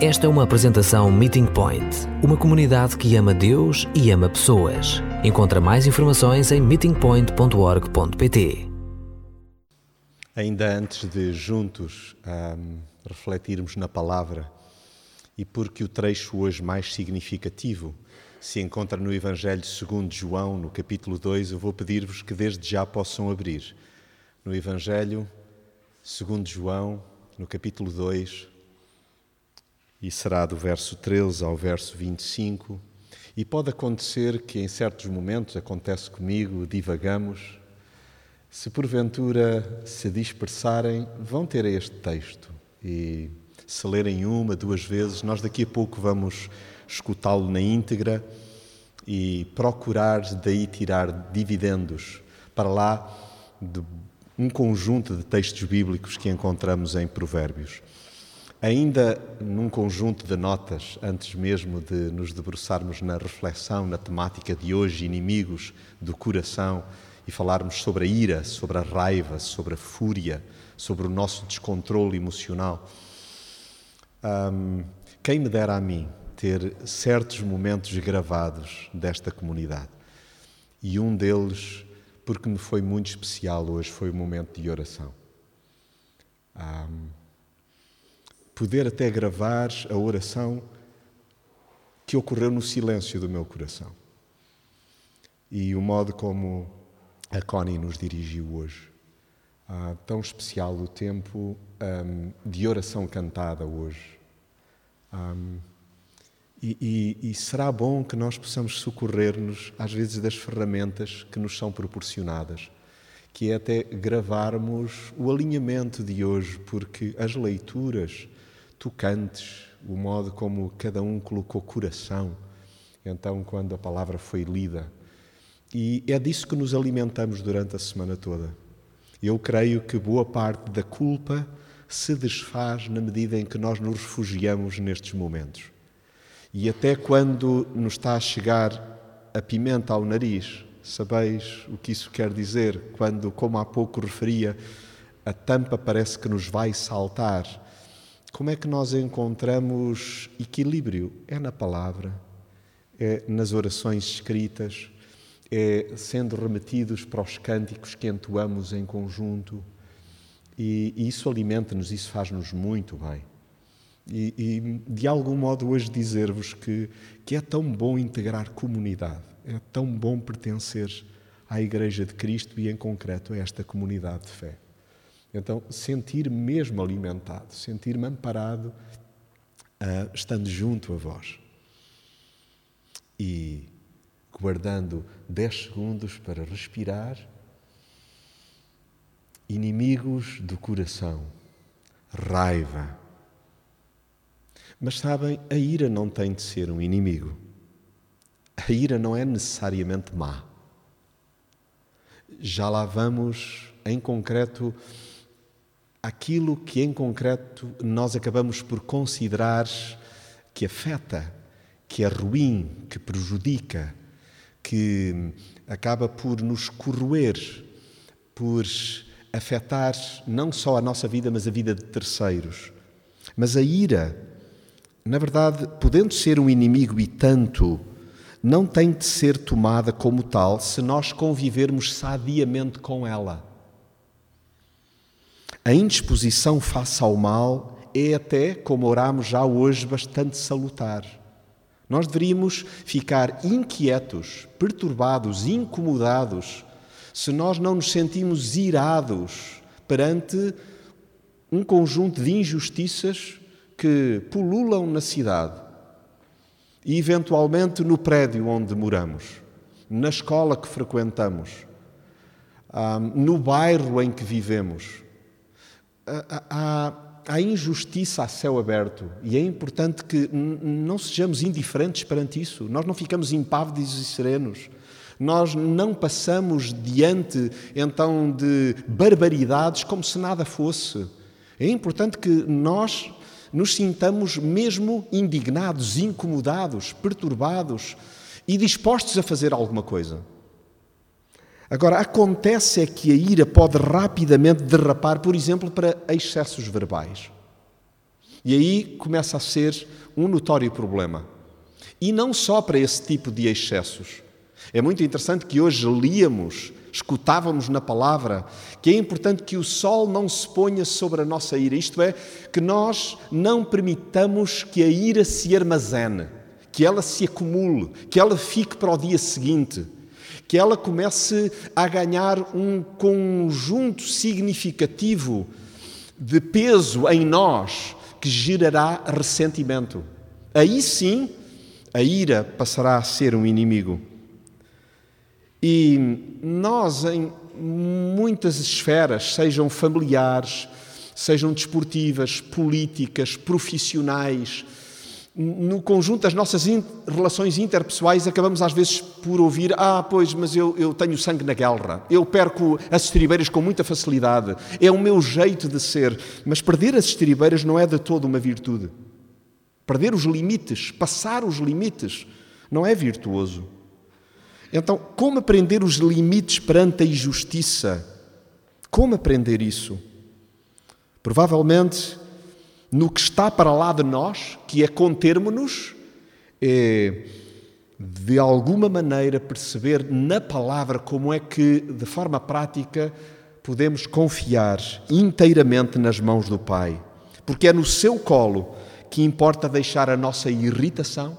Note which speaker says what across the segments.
Speaker 1: Esta é uma apresentação Meeting Point, uma comunidade que ama Deus e ama pessoas. Encontra mais informações em meetingpoint.org.pt.
Speaker 2: Ainda antes de juntos refletirmos na palavra, e porque o trecho hoje mais significativo se encontra no Evangelho segundo João, no capítulo 2, eu vou pedir-vos que desde já possam abrir. No Evangelho segundo João, no capítulo 2, e será do verso 13 ao verso 25. E pode acontecer que em certos momentos, acontece comigo, divagamos. Se porventura se dispersarem, vão ter este texto. E se lerem uma, duas vezes, nós daqui a pouco vamos escutá-lo na íntegra e procurar daí tirar dividendos para lá de um conjunto de textos bíblicos que encontramos em Provérbios. Ainda num conjunto de notas, antes mesmo de nos debruçarmos na reflexão na temática de hoje, inimigos do coração, e falarmos sobre a ira, sobre a raiva, sobre a fúria, sobre o nosso descontrole emocional. Um, quem me dera a mim ter certos momentos gravados desta comunidade. E um deles, porque me foi muito especial hoje, foi o momento de oração. Um, poder até gravar a oração que ocorreu no silêncio do meu coração. E o modo como a Connie nos dirigiu hoje. Ah, tão especial o tempo um, de oração cantada hoje. Um, e, e, e, será bom que nós possamos socorrer-nos, às vezes, das ferramentas que nos são proporcionadas, que é até gravarmos o alinhamento de hoje, porque as leituras tocantes, o modo como cada um colocou coração, então, quando a palavra foi lida. E é disso que nos alimentamos durante a semana toda. Eu creio que boa parte da culpa se desfaz na medida em que nós nos refugiamos nestes momentos. E até quando nos está a chegar a pimenta ao nariz, sabeis o que isso quer dizer? Quando, como há pouco referia, a tampa parece que nos vai saltar como é que nós encontramos equilíbrio? É na palavra, é nas orações escritas, é sendo remetidos para os cânticos que entoamos em conjunto. E, e isso alimenta-nos, isso faz-nos muito bem. E, e, de algum modo hoje dizer-vos que, que é tão bom integrar comunidade, é tão bom pertencer à Igreja de Cristo e, em concreto, a esta comunidade de fé. Então, sentir-me mesmo alimentado, sentir-me amparado, uh, estando junto a vós. E guardando 10 segundos para respirar. Inimigos do coração, raiva. Mas sabem, a ira não tem de ser um inimigo. A ira não é necessariamente má. Já lá vamos, em concreto, aquilo que em concreto nós acabamos por considerar que afeta, que é ruim, que prejudica, que acaba por nos corroer, por afetar não só a nossa vida, mas a vida de terceiros. Mas a ira, na verdade, podendo ser um inimigo e tanto, não tem de ser tomada como tal se nós convivermos sadiamente com ela. A indisposição face ao mal é até, como oramos já hoje, bastante salutar. Nós deveríamos ficar inquietos, perturbados, incomodados, se nós não nos sentimos irados perante um conjunto de injustiças que pululam na cidade e, eventualmente, no prédio onde moramos, na escola que frequentamos, no bairro em que vivemos há injustiça a céu aberto e é importante que não sejamos indiferentes perante isso. Nós não ficamos impávidos e serenos. Nós não passamos diante então de barbaridades como se nada fosse. É importante que nós nos sintamos mesmo indignados, incomodados, perturbados e dispostos a fazer alguma coisa. Agora, acontece é que a ira pode rapidamente derrapar, por exemplo, para excessos verbais. E aí começa a ser um notório problema. E não só para esse tipo de excessos. É muito interessante que hoje líamos, escutávamos na palavra, que é importante que o sol não se ponha sobre a nossa ira, isto é, que nós não permitamos que a ira se armazene, que ela se acumule, que ela fique para o dia seguinte, que ela comece a ganhar um conjunto significativo de peso em nós que gerará ressentimento. Aí sim, a ira passará a ser um inimigo. E nós, em muitas esferas, sejam familiares, sejam desportivas, políticas, profissionais, no conjunto das nossas in relações interpessoais, acabamos às vezes por ouvir: Ah, pois, mas eu, eu tenho sangue na guerra, eu perco as estribeiras com muita facilidade, é o meu jeito de ser. Mas perder as estribeiras não é de todo uma virtude. Perder os limites, passar os limites, não é virtuoso. Então, como aprender os limites perante a injustiça? Como aprender isso? Provavelmente no que está para lá de nós, que é contermos-nos, é de alguma maneira perceber na palavra como é que, de forma prática, podemos confiar inteiramente nas mãos do Pai. Porque é no seu colo que importa deixar a nossa irritação,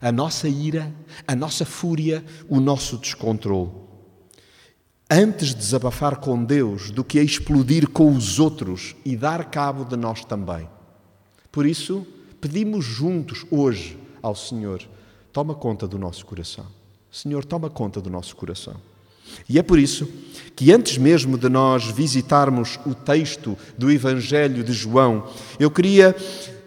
Speaker 2: a nossa ira, a nossa fúria, o nosso descontrole. Antes de desabafar com Deus do que a explodir com os outros e dar cabo de nós também. Por isso, pedimos juntos hoje ao Senhor: toma conta do nosso coração. Senhor, toma conta do nosso coração. E é por isso que, antes mesmo de nós visitarmos o texto do Evangelho de João, eu queria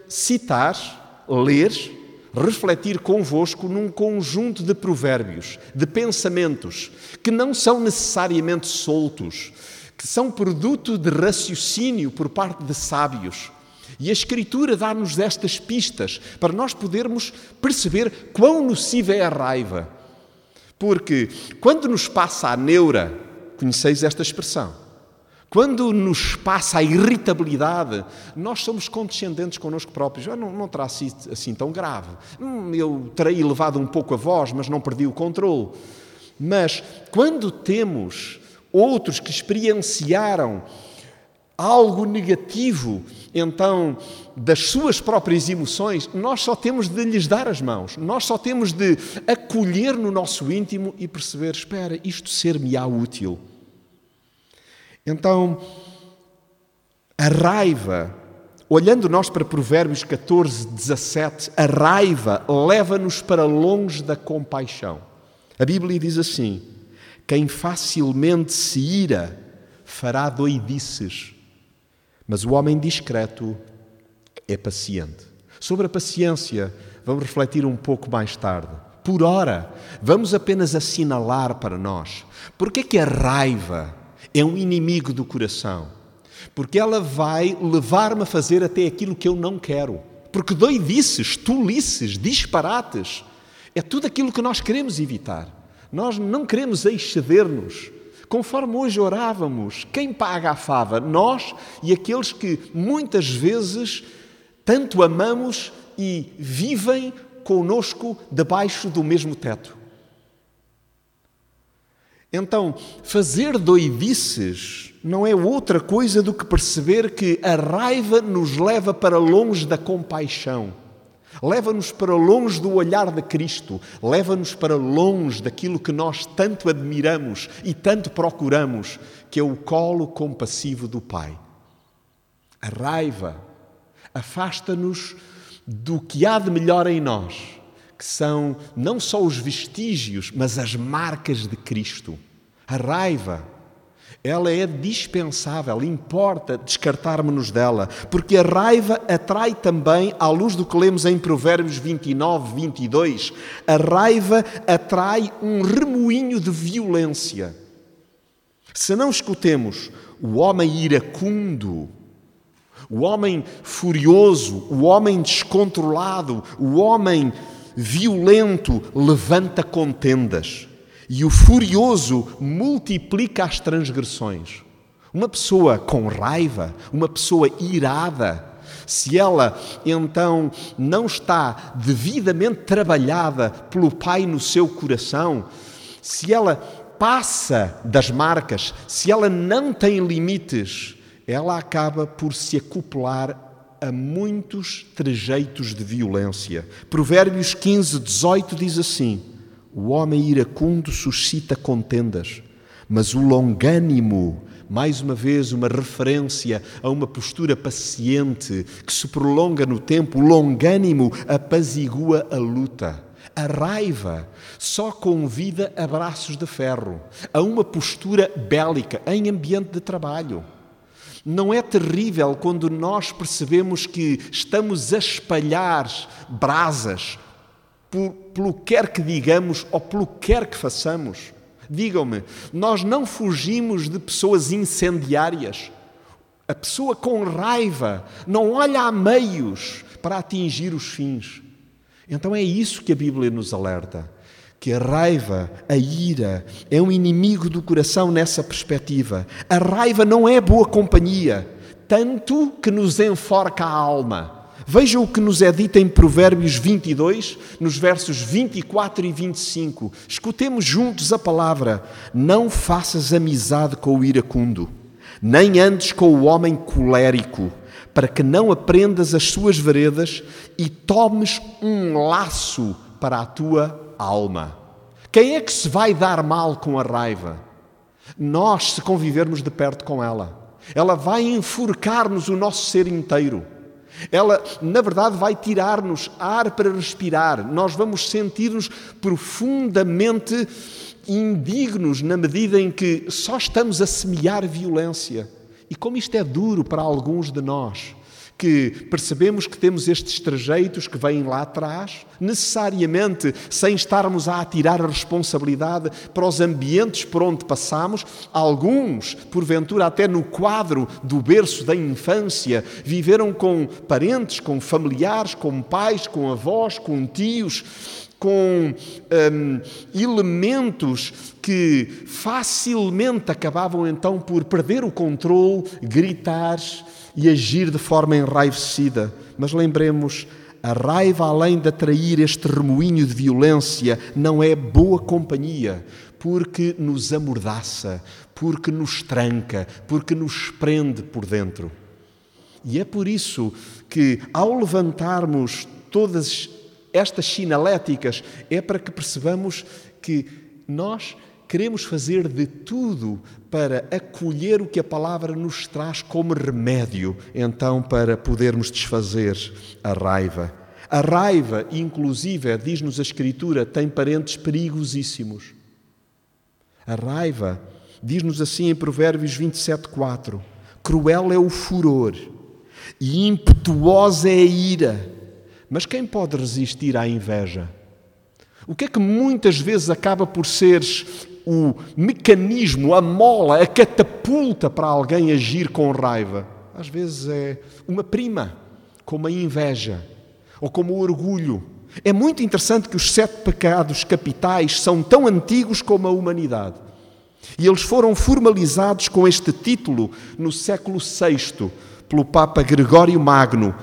Speaker 2: citar, ler refletir convosco num conjunto de provérbios, de pensamentos, que não são necessariamente soltos, que são produto de raciocínio por parte de sábios. E a Escritura dá-nos estas pistas para nós podermos perceber quão nociva é a raiva. Porque quando nos passa a neura, conheceis esta expressão, quando nos passa a irritabilidade, nós somos condescendentes connosco próprios. Eu não, não terá sido assim tão grave. Hum, eu terei elevado um pouco a voz, mas não perdi o controle. Mas quando temos outros que experienciaram algo negativo, então, das suas próprias emoções, nós só temos de lhes dar as mãos, nós só temos de acolher no nosso íntimo e perceber: espera, isto ser-me-á útil. Então, a raiva, olhando nós para Provérbios 14, 17, a raiva leva-nos para longe da compaixão. A Bíblia diz assim: quem facilmente se ira fará doidices, mas o homem discreto é paciente. Sobre a paciência, vamos refletir um pouco mais tarde. Por ora, vamos apenas assinalar para nós porque é que a raiva é um inimigo do coração, porque ela vai levar-me a fazer até aquilo que eu não quero. Porque doidices, tolices, disparates, é tudo aquilo que nós queremos evitar. Nós não queremos exceder-nos. Conforme hoje orávamos, quem paga a fava? Nós e aqueles que muitas vezes tanto amamos e vivem conosco debaixo do mesmo teto. Então, fazer doidices não é outra coisa do que perceber que a raiva nos leva para longe da compaixão, leva-nos para longe do olhar de Cristo, leva-nos para longe daquilo que nós tanto admiramos e tanto procuramos, que é o colo compassivo do Pai. A raiva afasta-nos do que há de melhor em nós que são não só os vestígios, mas as marcas de Cristo. A raiva, ela é dispensável, importa descartarmos-nos dela, porque a raiva atrai também, à luz do que lemos em Provérbios 29, 22, a raiva atrai um remoinho de violência. Se não escutemos o homem iracundo, o homem furioso, o homem descontrolado, o homem violento levanta contendas e o furioso multiplica as transgressões. Uma pessoa com raiva, uma pessoa irada, se ela então não está devidamente trabalhada pelo Pai no seu coração, se ela passa das marcas, se ela não tem limites, ela acaba por se acoplar a muitos trejeitos de violência. Provérbios 15, 18 diz assim: O homem iracundo suscita contendas, mas o longânimo, mais uma vez, uma referência a uma postura paciente que se prolonga no tempo, o longânimo apazigua a luta. A raiva só convida a braços de ferro, a uma postura bélica em ambiente de trabalho. Não é terrível quando nós percebemos que estamos a espalhar brasas por, pelo quer que digamos ou pelo quer que façamos? Digam-me, nós não fugimos de pessoas incendiárias. A pessoa com raiva não olha a meios para atingir os fins. Então é isso que a Bíblia nos alerta que a raiva, a ira, é um inimigo do coração nessa perspectiva. A raiva não é boa companhia, tanto que nos enforca a alma. Vejam o que nos é dito em Provérbios 22, nos versos 24 e 25. Escutemos juntos a palavra: Não faças amizade com o iracundo, nem andes com o homem colérico, para que não aprendas as suas veredas e tomes um laço para a tua alma. Quem é que se vai dar mal com a raiva? Nós, se convivermos de perto com ela. Ela vai enforcar-nos o nosso ser inteiro. Ela, na verdade, vai tirar-nos ar para respirar. Nós vamos sentir-nos profundamente indignos na medida em que só estamos a semear violência. E como isto é duro para alguns de nós, que percebemos que temos estes trejeitos que vêm lá atrás, necessariamente sem estarmos a atirar a responsabilidade para os ambientes por onde passamos, alguns, porventura até no quadro do berço da infância, viveram com parentes, com familiares, com pais, com avós, com tios, com hum, elementos que facilmente acabavam então por perder o controle, gritar, e agir de forma enraivecida. Mas lembremos, a raiva, além de atrair este remoinho de violência, não é boa companhia, porque nos amordaça, porque nos tranca, porque nos prende por dentro. E é por isso que, ao levantarmos todas estas sinaléticas, é para que percebamos que nós queremos fazer de tudo para acolher o que a palavra nos traz como remédio, então, para podermos desfazer a raiva. A raiva, inclusive, diz-nos a Escritura, tem parentes perigosíssimos. A raiva, diz-nos assim em Provérbios 27, 4: cruel é o furor e impetuosa é a ira. Mas quem pode resistir à inveja? O que é que muitas vezes acaba por ser o mecanismo, a mola, a catapulta para alguém agir com raiva. Às vezes é uma prima, como a inveja ou como o orgulho. É muito interessante que os sete pecados capitais são tão antigos como a humanidade. E eles foram formalizados com este título no século VI, pelo Papa Gregório Magno,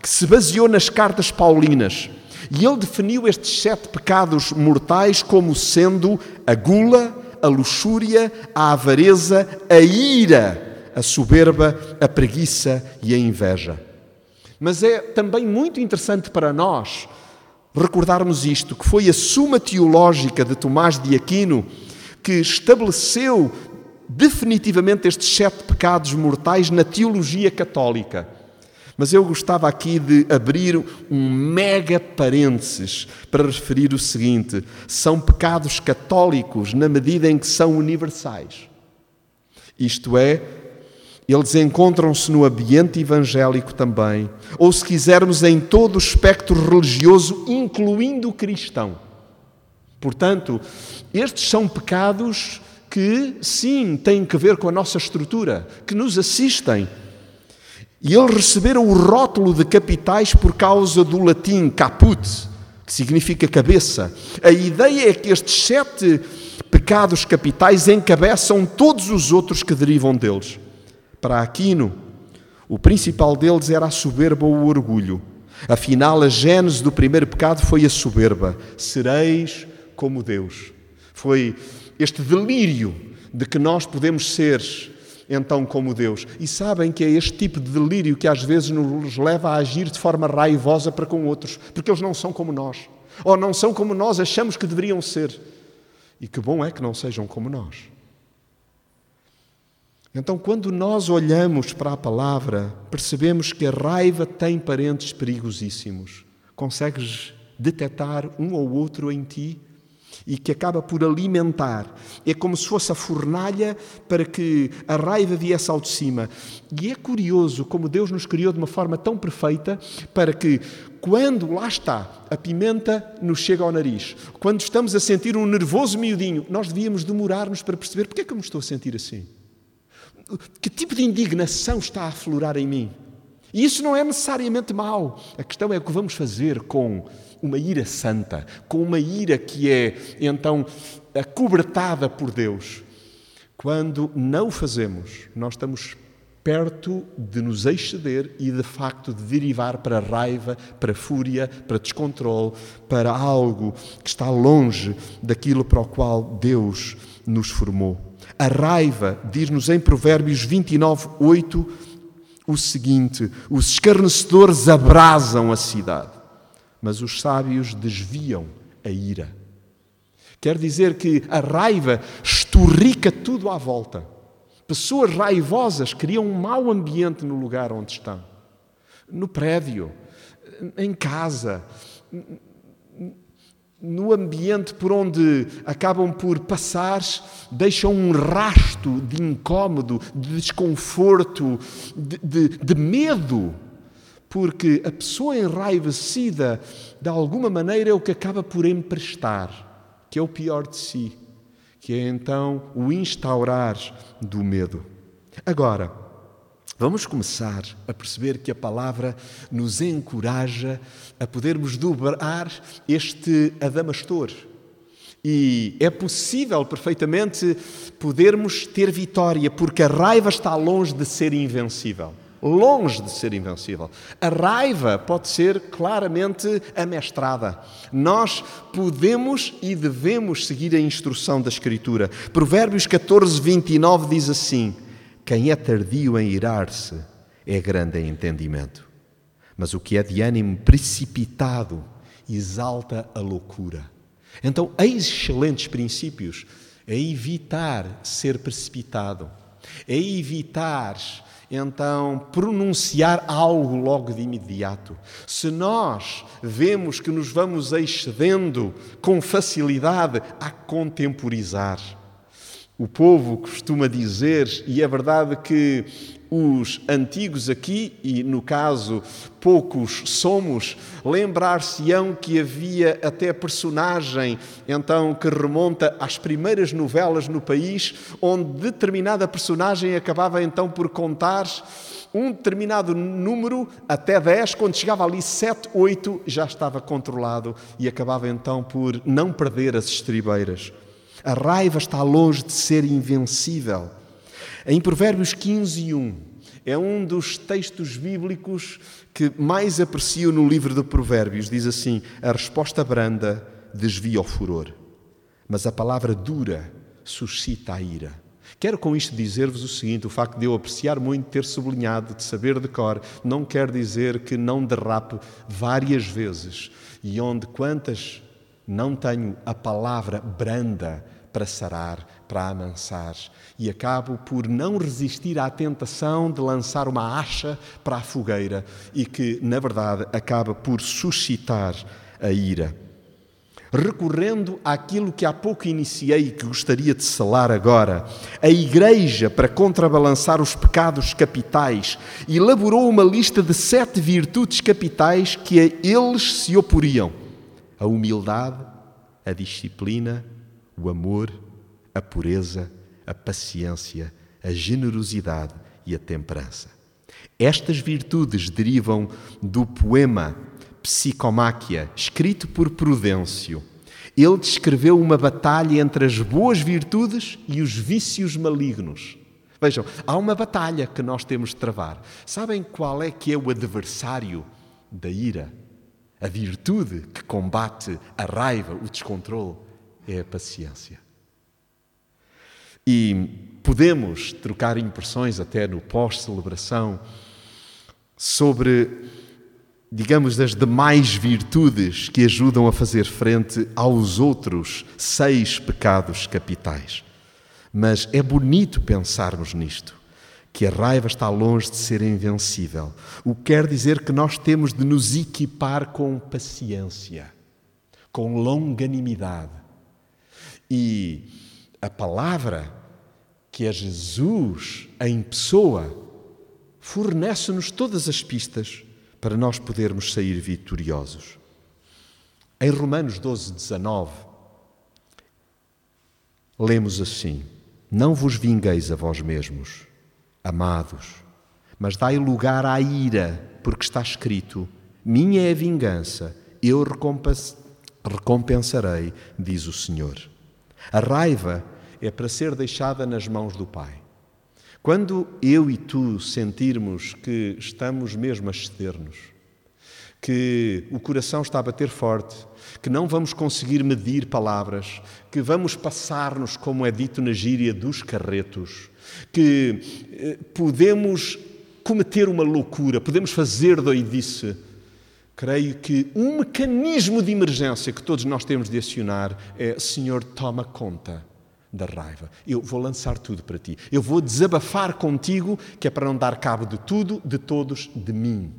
Speaker 2: que se baseou nas cartas paulinas. E ele definiu estes sete pecados mortais como sendo a gula, a luxúria, a avareza, a ira, a soberba, a preguiça e a inveja. Mas é também muito interessante para nós recordarmos isto, que foi a Suma Teológica de Tomás de Aquino que estabeleceu definitivamente estes sete pecados mortais na teologia católica. Mas eu gostava aqui de abrir um mega parênteses para referir o seguinte: são pecados católicos na medida em que são universais. Isto é, eles encontram-se no ambiente evangélico também, ou se quisermos, em todo o espectro religioso, incluindo o cristão. Portanto, estes são pecados que, sim, têm que ver com a nossa estrutura, que nos assistem e eles receberam o rótulo de capitais por causa do latim caput, que significa cabeça. A ideia é que estes sete pecados capitais encabeçam todos os outros que derivam deles. Para Aquino, O principal deles era a soberba ou o orgulho. Afinal, a gênese do primeiro pecado foi a soberba. Sereis como Deus. Foi este delírio de que nós podemos ser então como Deus. E sabem que é este tipo de delírio que às vezes nos leva a agir de forma raivosa para com outros, porque eles não são como nós, ou não são como nós achamos que deveriam ser. E que bom é que não sejam como nós. Então, quando nós olhamos para a palavra, percebemos que a raiva tem parentes perigosíssimos. Consegues detectar um ou outro em ti? E que acaba por alimentar. É como se fosse a fornalha para que a raiva viesse ao de cima. E é curioso como Deus nos criou de uma forma tão perfeita para que, quando lá está, a pimenta nos chega ao nariz, quando estamos a sentir um nervoso miudinho, nós devíamos demorar-nos para perceber porque é que eu me estou a sentir assim que tipo de indignação está a aflorar em mim? E isso não é necessariamente mau. A questão é o que vamos fazer com uma ira santa, com uma ira que é então acobertada por Deus. Quando não o fazemos, nós estamos perto de nos exceder e de facto de derivar para raiva, para fúria, para descontrole, para algo que está longe daquilo para o qual Deus nos formou. A raiva, diz-nos em Provérbios 29, 8, o seguinte: os escarnecedores abrasam a cidade, mas os sábios desviam a ira. Quer dizer que a raiva esturrica tudo à volta. Pessoas raivosas criam um mau ambiente no lugar onde estão. No prédio, em casa, no ambiente por onde acabam por passar, deixam um rasto de incômodo, de desconforto, de, de, de, medo, porque a pessoa enraivecida, de alguma maneira, é o que acaba por emprestar, que é o pior de si, que é então o instaurar do medo. Agora, Vamos começar a perceber que a palavra nos encoraja a podermos dobrar este adamastor. E é possível perfeitamente podermos ter vitória, porque a raiva está longe de ser invencível. Longe de ser invencível. A raiva pode ser claramente amestrada. Nós podemos e devemos seguir a instrução da Escritura. Provérbios 14, 29 diz assim quem é tardio em irar-se é grande em entendimento, mas o que é de ânimo precipitado exalta a loucura. Então, eis excelentes princípios é evitar ser precipitado, é evitar então pronunciar algo logo de imediato. Se nós vemos que nos vamos excedendo com facilidade a contemporizar, o povo costuma dizer, e é verdade que os antigos aqui, e no caso poucos somos, lembrar-se-ão que havia até personagem então que remonta às primeiras novelas no país, onde determinada personagem acabava então por contar um determinado número até 10, quando chegava ali 7, 8 já estava controlado e acabava então por não perder as estribeiras. A raiva está longe de ser invencível. Em Provérbios 15, 1, é um dos textos bíblicos que mais aprecio no livro de Provérbios. Diz assim: A resposta branda desvia o furor, mas a palavra dura suscita a ira. Quero com isto dizer-vos o seguinte: o facto de eu apreciar muito ter sublinhado, de saber de cor, não quer dizer que não derrape várias vezes. E onde quantas não tenho a palavra branda para sarar, para amansar, e acabo por não resistir à tentação de lançar uma acha para a fogueira e que, na verdade, acaba por suscitar a ira. Recorrendo àquilo que há pouco iniciei e que gostaria de selar agora, a Igreja, para contrabalançar os pecados capitais, elaborou uma lista de sete virtudes capitais que a eles se oporiam a humildade, a disciplina, o amor, a pureza, a paciência, a generosidade e a temperança. Estas virtudes derivam do poema Psicomáquia, escrito por Prudêncio. Ele descreveu uma batalha entre as boas virtudes e os vícios malignos. Vejam, há uma batalha que nós temos de travar. Sabem qual é que é o adversário da ira? A virtude que combate a raiva, o descontrole, é a paciência. E podemos trocar impressões até no pós-celebração sobre, digamos, as demais virtudes que ajudam a fazer frente aos outros seis pecados capitais. Mas é bonito pensarmos nisto, que a raiva está longe de ser invencível. O que quer dizer que nós temos de nos equipar com paciência, com longanimidade. E a palavra, que é Jesus em pessoa, fornece-nos todas as pistas para nós podermos sair vitoriosos. Em Romanos 12, 19, lemos assim: Não vos vingueis a vós mesmos, amados, mas dai lugar à ira, porque está escrito: Minha é a vingança, eu recompensarei, diz o Senhor. A raiva é para ser deixada nas mãos do Pai. Quando eu e tu sentirmos que estamos mesmo a exceder-nos, que o coração está a bater forte, que não vamos conseguir medir palavras, que vamos passar-nos, como é dito na gíria, dos carretos, que eh, podemos cometer uma loucura, podemos fazer doidice. Creio que um mecanismo de emergência que todos nós temos de acionar é: Senhor, toma conta da raiva. Eu vou lançar tudo para ti. Eu vou desabafar contigo, que é para não dar cabo de tudo, de todos, de mim.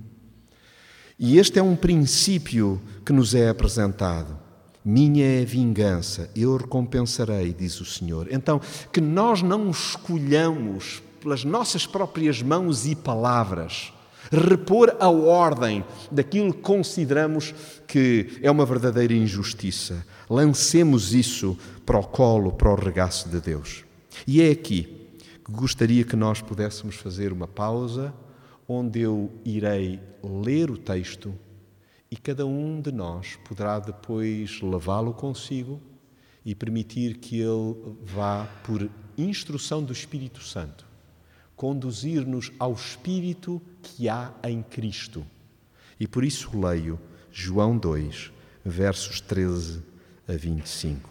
Speaker 2: E este é um princípio que nos é apresentado. Minha é a vingança, eu recompensarei, diz o Senhor. Então, que nós não escolhamos pelas nossas próprias mãos e palavras repor a ordem daquilo que consideramos que é uma verdadeira injustiça. Lancemos isso para o colo, para o regaço de Deus. E é aqui que gostaria que nós pudéssemos fazer uma pausa, onde eu irei ler o texto e cada um de nós poderá depois levá-lo consigo e permitir que ele vá, por instrução do Espírito Santo, conduzir-nos ao Espírito que há em Cristo. E por isso leio João 2, versos 13 a 25.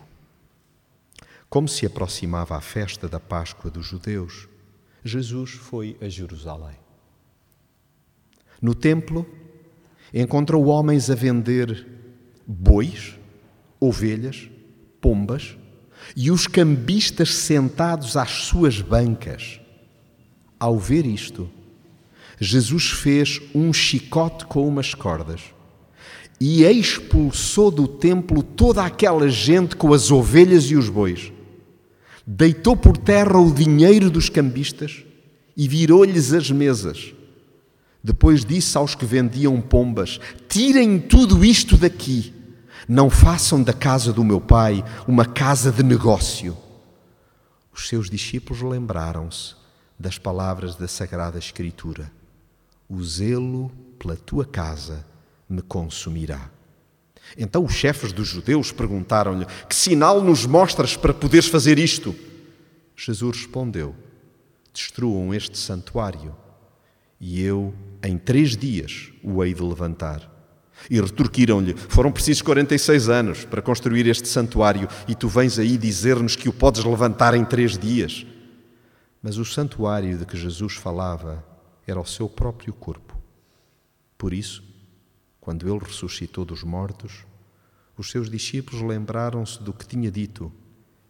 Speaker 2: Como se aproximava a festa da Páscoa dos judeus, Jesus foi a Jerusalém. No templo, encontrou homens a vender bois, ovelhas, pombas e os cambistas sentados às suas bancas. Ao ver isto, Jesus fez um chicote com umas cordas e expulsou do templo toda aquela gente com as ovelhas e os bois. Deitou por terra o dinheiro dos cambistas e virou-lhes as mesas. Depois disse aos que vendiam pombas: Tirem tudo isto daqui. Não façam da casa do meu pai uma casa de negócio. Os seus discípulos lembraram-se das palavras da Sagrada Escritura: O zelo pela tua casa me consumirá. Então os chefes dos judeus perguntaram-lhe: Que sinal nos mostras para poderes fazer isto? Jesus respondeu: Destruam este santuário, e eu, em três dias, o hei de levantar. E retorquiram-lhe: Foram precisos 46 anos para construir este santuário, e tu vens aí dizer-nos que o podes levantar em três dias. Mas o santuário de que Jesus falava era o seu próprio corpo. Por isso, quando ele ressuscitou dos mortos, os seus discípulos lembraram-se do que tinha dito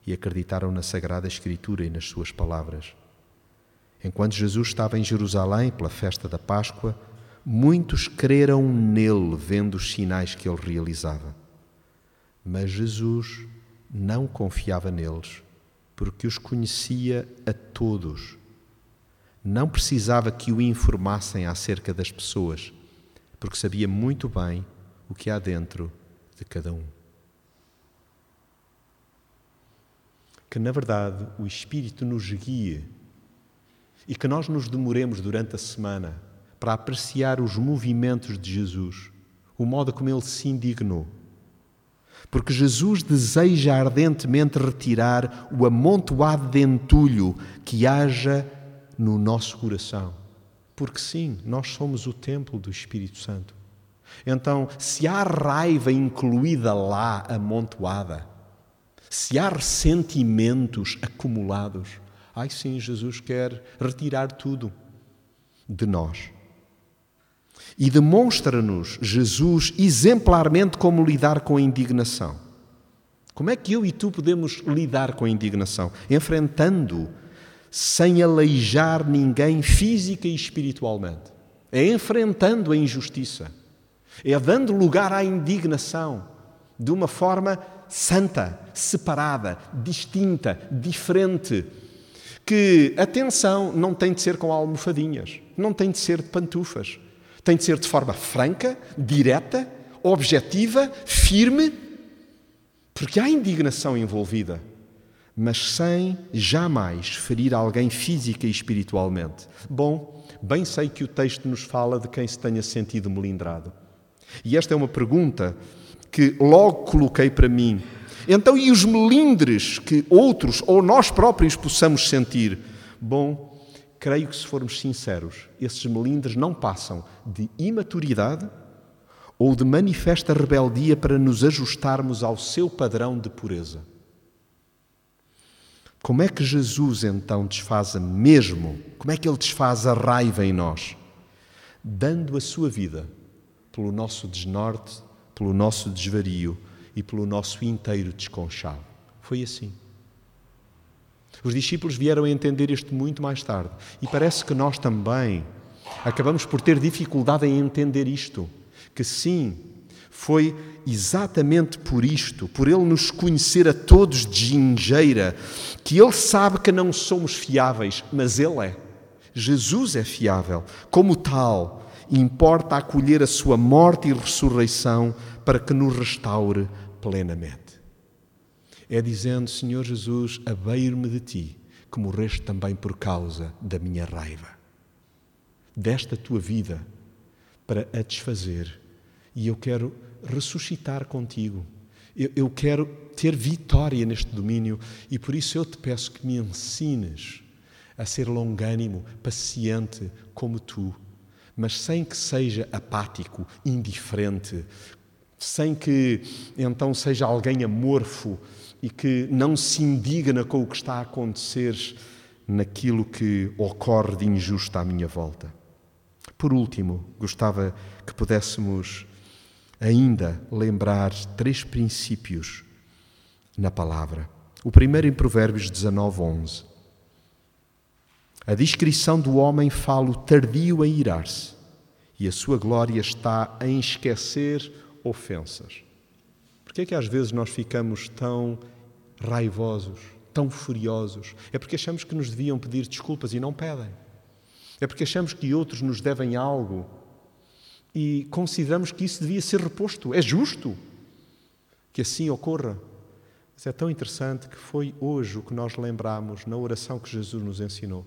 Speaker 2: e acreditaram na Sagrada Escritura e nas suas palavras. Enquanto Jesus estava em Jerusalém pela festa da Páscoa, muitos creram nele vendo os sinais que ele realizava. Mas Jesus não confiava neles, porque os conhecia a todos. Não precisava que o informassem acerca das pessoas porque sabia muito bem o que há dentro de cada um. Que, na verdade, o Espírito nos guie e que nós nos demoremos durante a semana para apreciar os movimentos de Jesus, o modo como ele se indignou. Porque Jesus deseja ardentemente retirar o amontoado de entulho que haja no nosso coração. Porque sim, nós somos o templo do Espírito Santo. Então, se há raiva incluída lá, amontoada, se há ressentimentos acumulados, ai sim, Jesus quer retirar tudo de nós. E demonstra-nos, Jesus, exemplarmente como lidar com a indignação. Como é que eu e tu podemos lidar com a indignação? Enfrentando sem aleijar ninguém física e espiritualmente. É enfrentando a injustiça. É dando lugar à indignação de uma forma santa, separada, distinta, diferente. Que, atenção, não tem de ser com almofadinhas, não tem de ser de pantufas. Tem de ser de forma franca, direta, objetiva, firme, porque há indignação envolvida, mas sem jamais ferir alguém física e espiritualmente. Bom, bem sei que o texto nos fala de quem se tenha sentido melindrado. E esta é uma pergunta que logo coloquei para mim. Então, e os melindres que outros ou nós próprios possamos sentir? Bom, creio que se formos sinceros, esses melindres não passam de imaturidade ou de manifesta rebeldia para nos ajustarmos ao seu padrão de pureza. Como é que Jesus então desfaz a mesmo? Como é que ele desfaz a raiva em nós? Dando a sua vida pelo nosso desnorte, pelo nosso desvario e pelo nosso inteiro desconchavo. Foi assim. Os discípulos vieram a entender isto muito mais tarde e parece que nós também acabamos por ter dificuldade em entender isto. Que sim, foi exatamente por isto, por Ele nos conhecer a todos de gingeira, que Ele sabe que não somos fiáveis, mas Ele é. Jesus é fiável. Como tal, importa acolher a sua morte e ressurreição para que nos restaure plenamente. É dizendo, Senhor Jesus, abeiro-me de ti, que morreste também por causa da minha raiva, desta tua vida, para a desfazer. E eu quero ressuscitar contigo. Eu, eu quero ter vitória neste domínio e por isso eu te peço que me ensines a ser longânimo, paciente como tu mas sem que seja apático, indiferente, sem que então seja alguém amorfo e que não se indigna com o que está a acontecer naquilo que ocorre de injusto à minha volta. Por último, gostava que pudéssemos ainda lembrar três princípios na palavra. O primeiro em Provérbios 19, 11. A descrição do homem fala tardio em irar-se, e a sua glória está em esquecer ofensas. Por que é que às vezes nós ficamos tão raivosos, tão furiosos? É porque achamos que nos deviam pedir desculpas e não pedem. É porque achamos que outros nos devem algo e consideramos que isso devia ser reposto. É justo que assim ocorra. Mas é tão interessante que foi hoje o que nós lembramos na oração que Jesus nos ensinou.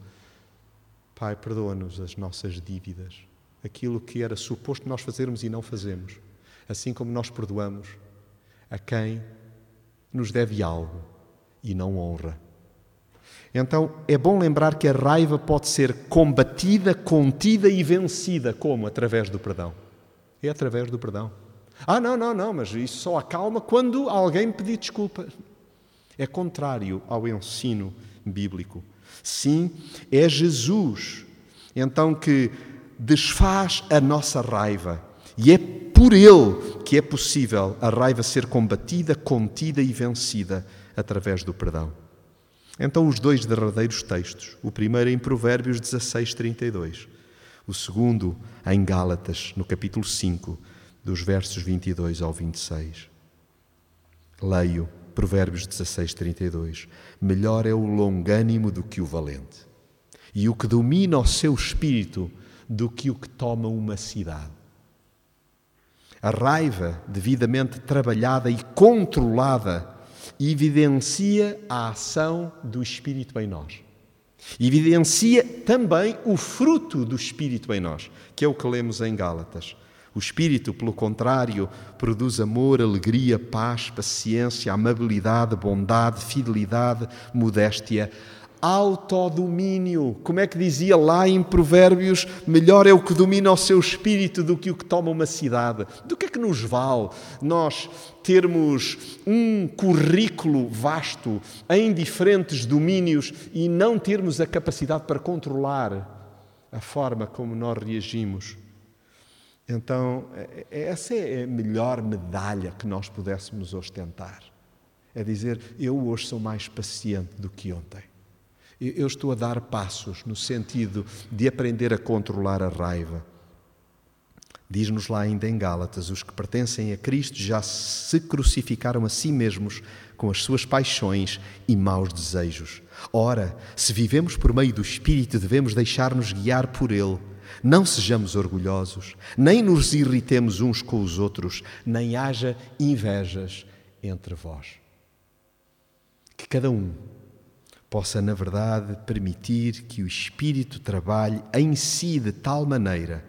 Speaker 2: Pai, perdoa-nos as nossas dívidas, aquilo que era suposto nós fazermos e não fazemos, assim como nós perdoamos a quem nos deve algo e não honra. Então é bom lembrar que a raiva pode ser combatida, contida e vencida. Como? Através do perdão. É através do perdão. Ah, não, não, não, mas isso só acalma quando alguém pedir desculpa. É contrário ao ensino bíblico. Sim, é Jesus, então, que desfaz a nossa raiva. E é por Ele que é possível a raiva ser combatida, contida e vencida através do perdão. Então, os dois derradeiros textos, o primeiro em Provérbios 16, 32, o segundo em Gálatas, no capítulo 5, dos versos 22 ao 26. Leio. Provérbios 16, 32. Melhor é o longânimo do que o valente, e o que domina o seu espírito do que o que toma uma cidade. A raiva, devidamente trabalhada e controlada, evidencia a ação do Espírito em nós. Evidencia também o fruto do Espírito em nós, que é o que lemos em Gálatas. O Espírito, pelo contrário, produz amor, alegria, paz, paciência, amabilidade, bondade, fidelidade, modéstia, autodomínio. Como é que dizia lá em Provérbios? Melhor é o que domina o seu espírito do que o que toma uma cidade. Do que é que nos vale nós termos um currículo vasto em diferentes domínios e não termos a capacidade para controlar a forma como nós reagimos? Então, é, é, essa é a melhor medalha que nós pudéssemos ostentar. É dizer, eu hoje sou mais paciente do que ontem. Eu estou a dar passos no sentido de aprender a controlar a raiva. Diz-nos lá ainda em Gálatas: os que pertencem a Cristo já se crucificaram a si mesmos com as suas paixões e maus desejos. Ora, se vivemos por meio do Espírito, devemos deixar-nos guiar por Ele. Não sejamos orgulhosos, nem nos irritemos uns com os outros, nem haja invejas entre vós. Que cada um possa, na verdade, permitir que o Espírito trabalhe em si de tal maneira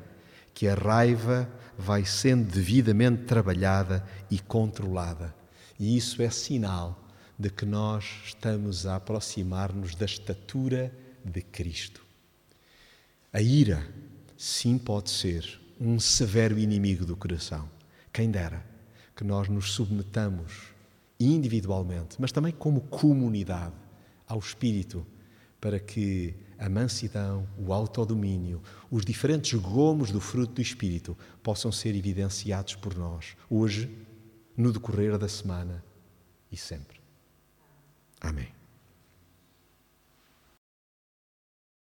Speaker 2: que a raiva vai sendo devidamente trabalhada e controlada. E isso é sinal de que nós estamos a aproximar-nos da estatura de Cristo. A ira, sim, pode ser um severo inimigo do coração. Quem dera que nós nos submetamos individualmente, mas também como comunidade ao Espírito para que a mansidão, o autodomínio, os diferentes gomos do fruto do Espírito possam ser evidenciados por nós, hoje, no decorrer da semana e sempre. Amém.